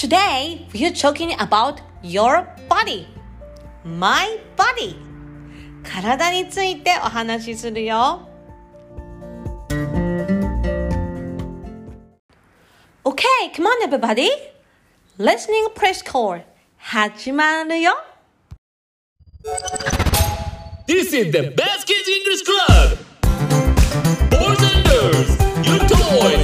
Today, we are talking about your body. My body. 体についてお話しするよ。Okay, come on everybody. Listening press call. 始まるよ。 This is the Best Kids English Club! Boys and girls, your toys,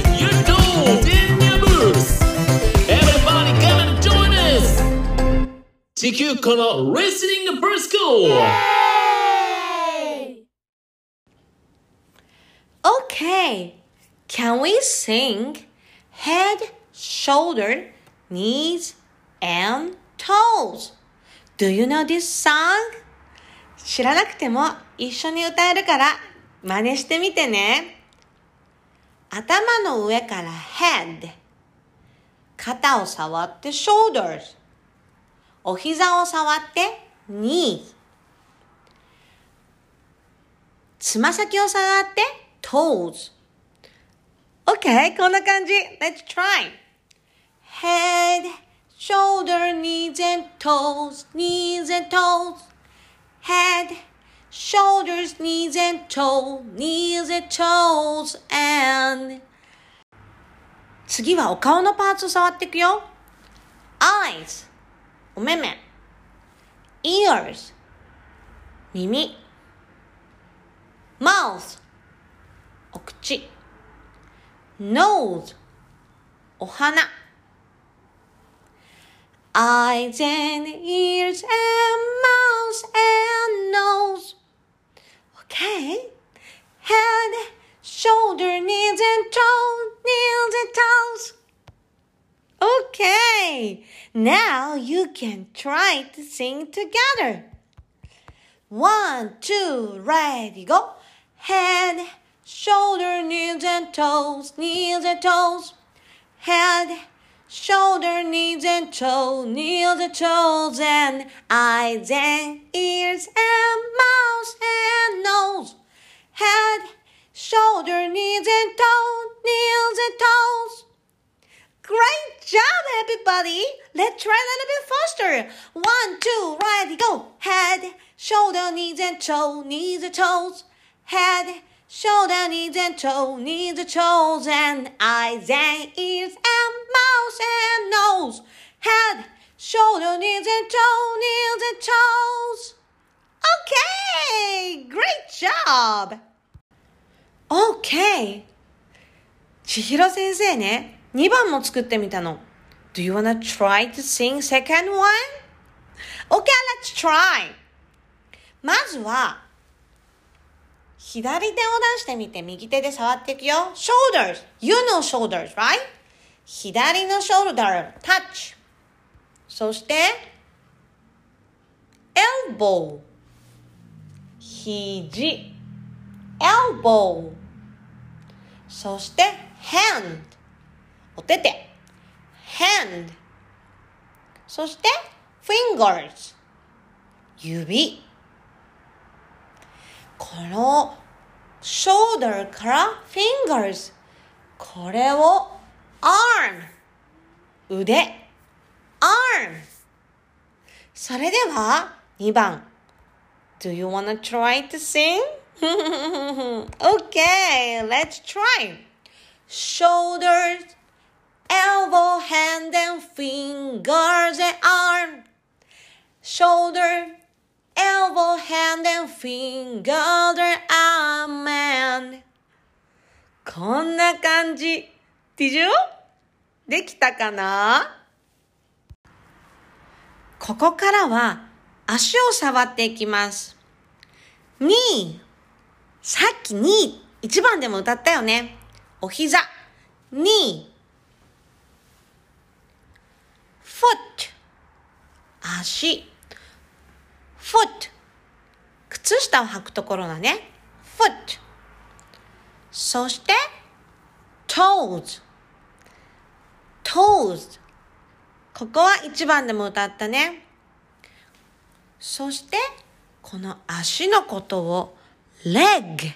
地球この Listening First School! Okay, can we sing head, shoulder, knees, and toes? Do you know this song? 知らなくても一緒に歌えるから真似してみてね。頭の上から head。肩を触って shoulders。お膝を触って knees。つま先を触って toes。OK, こんな感じ。Let's try. Head, shoulder, knees and toes, knees and toes. Head, shoulders, knees and toes, knees and toes, and 次はお顔のパーツを触っていくよ。eyes お目目 ears 耳 mouth お口 nose お鼻 eyes and ears and mouth and nose okay head Now you can try to sing together one, two, ready, go. Head, shoulder, knees and toes, knees and toes. Head, shoulder, knees and toes, knees and toes, and eyes and ears and mouth and nose. Head, shoulder, knees and toes, knees and toes. Great job, everybody! Let's try a little bit faster. One, two, ready, go. Head, shoulder, knees and toe, knees and toes. Head, shoulder, knees and toe, knees and toes, and eyes and ears and mouth and nose. Head, shoulder, knees and toe, knees and toes. Okay, great job. Okay. 千尋先生ね、 2番も作ってみたの。Do you wanna try to sing second one? Okay, let's try! まずは、左手を出してみて右手で触っていくよ。shoulders. You know shoulders, right? 左の shoulder, touch. そして、elbow. 肘。elbow. そして、hand. お手手。hand。そして、fingers。指。この shoulder から fingers。これを arm。腕。arm。それでは2番。Do you wanna try to sing? okay, let's try. Shoulders, fingers and arm, shoulder, elbow, Amen こんな感じ。ディジューできたかな？ここからは足を触っていきます。にさっきに一番でも歌ったよね。お膝。に foot. 足。Foot. 靴下を履くところだね。Foot. そして toes. Toes. ここは一番でも歌ったね。そしてこの足のことを leg.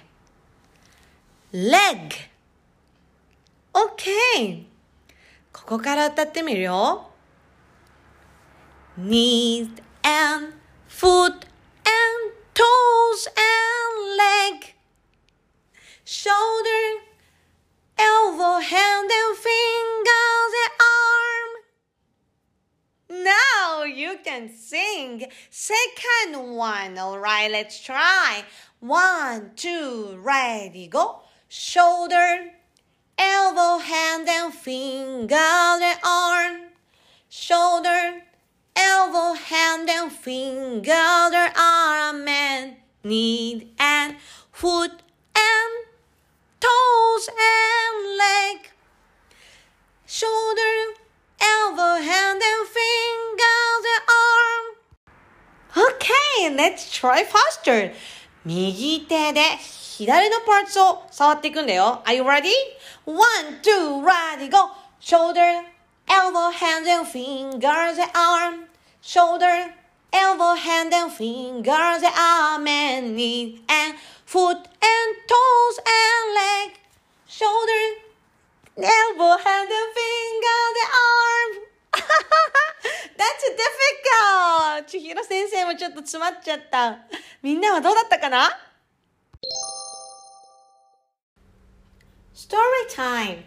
Leg. OK ここから歌ってみるよ。Knees and foot and toes and leg, shoulder, elbow, hand and fingers and arm. Now you can sing second one. All right, let's try. One, two, ready, go. Shoulder, elbow, hand and fingers and arm. Shoulder, elbow, hand and finger, arm and knee and foot and toes and leg, shoulder, elbow, hand and fingers and arm. Okay, let's try faster. 右手で左のパーツを触っていくんだよ。Are you ready? One, two, ready, go! Shoulder, elbow, hand and fingers and arm, shoulder, elbow, hand and fingers and arm and knee and foot and toes and leg, shoulder, elbow, hand and fingers and arm. That's difficult! 千尋先生もちょっと詰まっちゃった。みんなはどうだったかな Story time!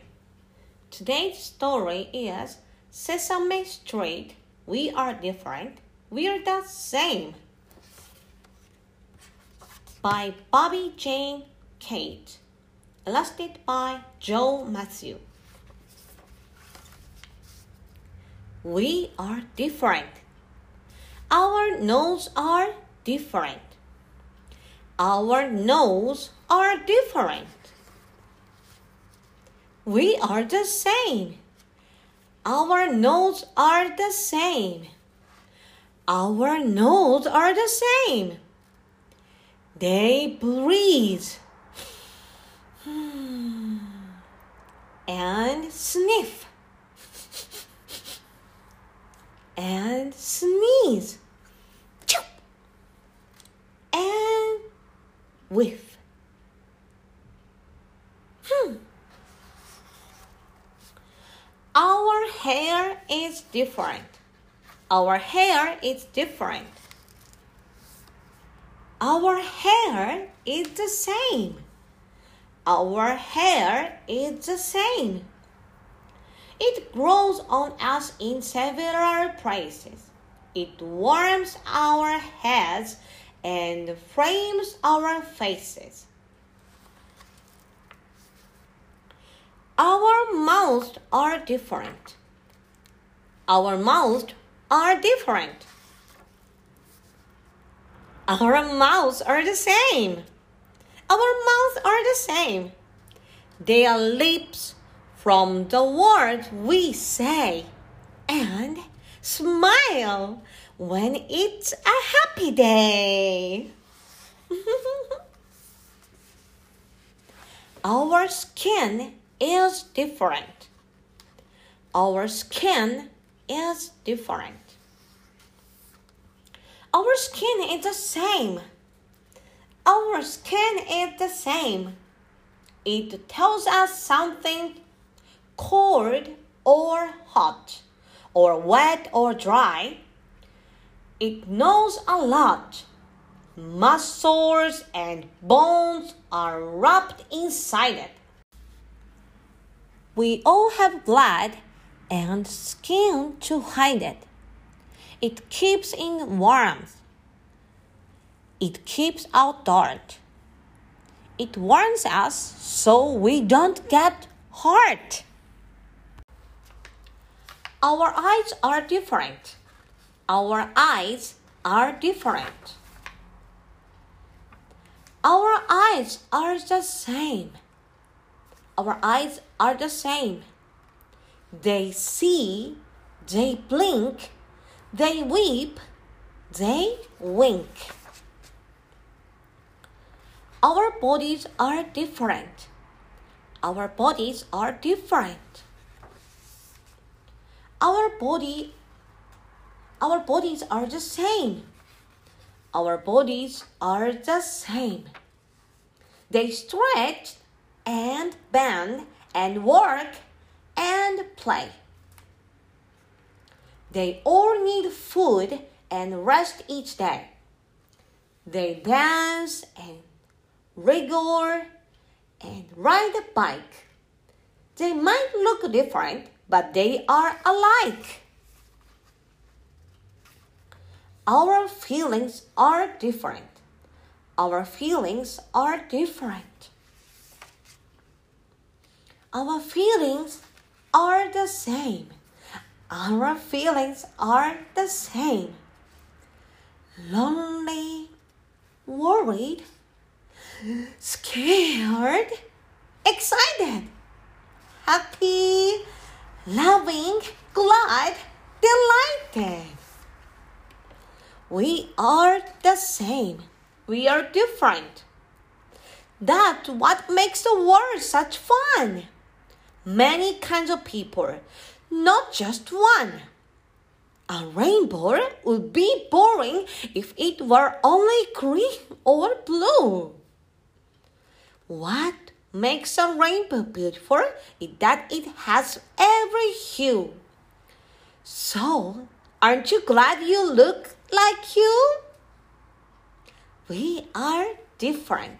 Today's story is Sesame Street. We are different. We're the same. By Bobbi Jane Kate. Illustrated by Joe Mathieu. We are different. Our nose are different. Our nose are different. We are the same. Our nose are the same. Our nose are the same. They breathe and sniff and sneeze Choo! and whiff. Hmm. Our hair is different. Our hair is different. Our hair is the same. Our hair is the same. It grows on us in several places. It warms our heads and frames our faces. Our mouths are different. Our mouths are different. Our mouths are the same. Our mouths are the same. They are lips from the words we say and smile when it's a happy day. Our skin is different. Our skin is different. Our skin is the same. Our skin is the same. It tells us something cold or hot, or wet or dry. It knows a lot. Muscles and bones are wrapped inside it. We all have blood and skin to hide it. It keeps in warmth. It keeps out dirt. It warns us so we don't get hurt. Our eyes are different. Our eyes are different. Our eyes are the same. Our eyes are the same. They see, they blink, they weep, they wink. Our bodies are different. Our bodies are different. Our body our bodies are the same. Our bodies are the same. They stretch and bend and work and play. They all need food and rest each day. They dance and wriggle and ride a bike. They might look different, but they are alike. Our feelings are different. Our feelings are different. Our feelings are the same. Our feelings are the same. Lonely, worried, scared, excited, happy, loving, glad, delighted. We are the same. We are different. That's what makes the world such fun. Many kinds of people, not just one. A rainbow would be boring if it were only green or blue. What makes a rainbow beautiful is that it has every hue. So, aren't you glad you look like you? We are different.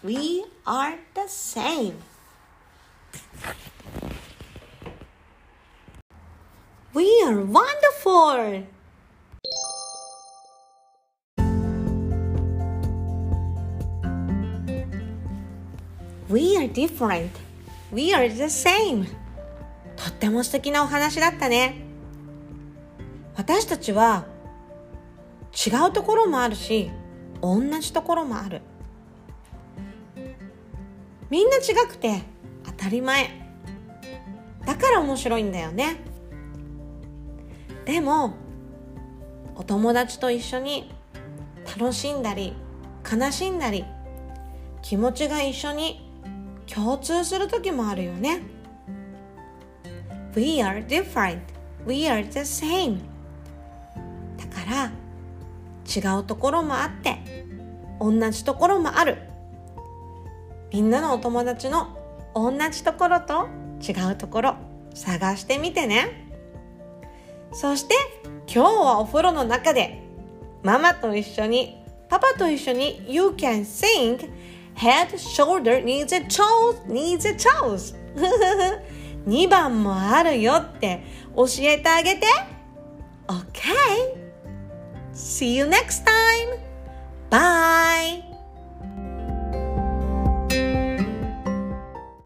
We are the same. We are wonderful. We are different. We are the same. とっても素敵なお話だったね。私たちは違うところもあるし、同じところもある。みんな違くて当たり前。だから面白いんだよね。でも、お友達と一緒に楽しんだり悲しんだり気持ちが一緒に共通する時もあるよね。We are different. We are the same. だから違うところもあって同じところもある。みんなのお友達の同じところと違うところ探してみてね。そして今日はお風呂の中でママと一緒にパパと一緒に You can sing head, shoulder, knees and toes, knees and toes 2番もあるよって教えてあげて OK See you next time! Bye!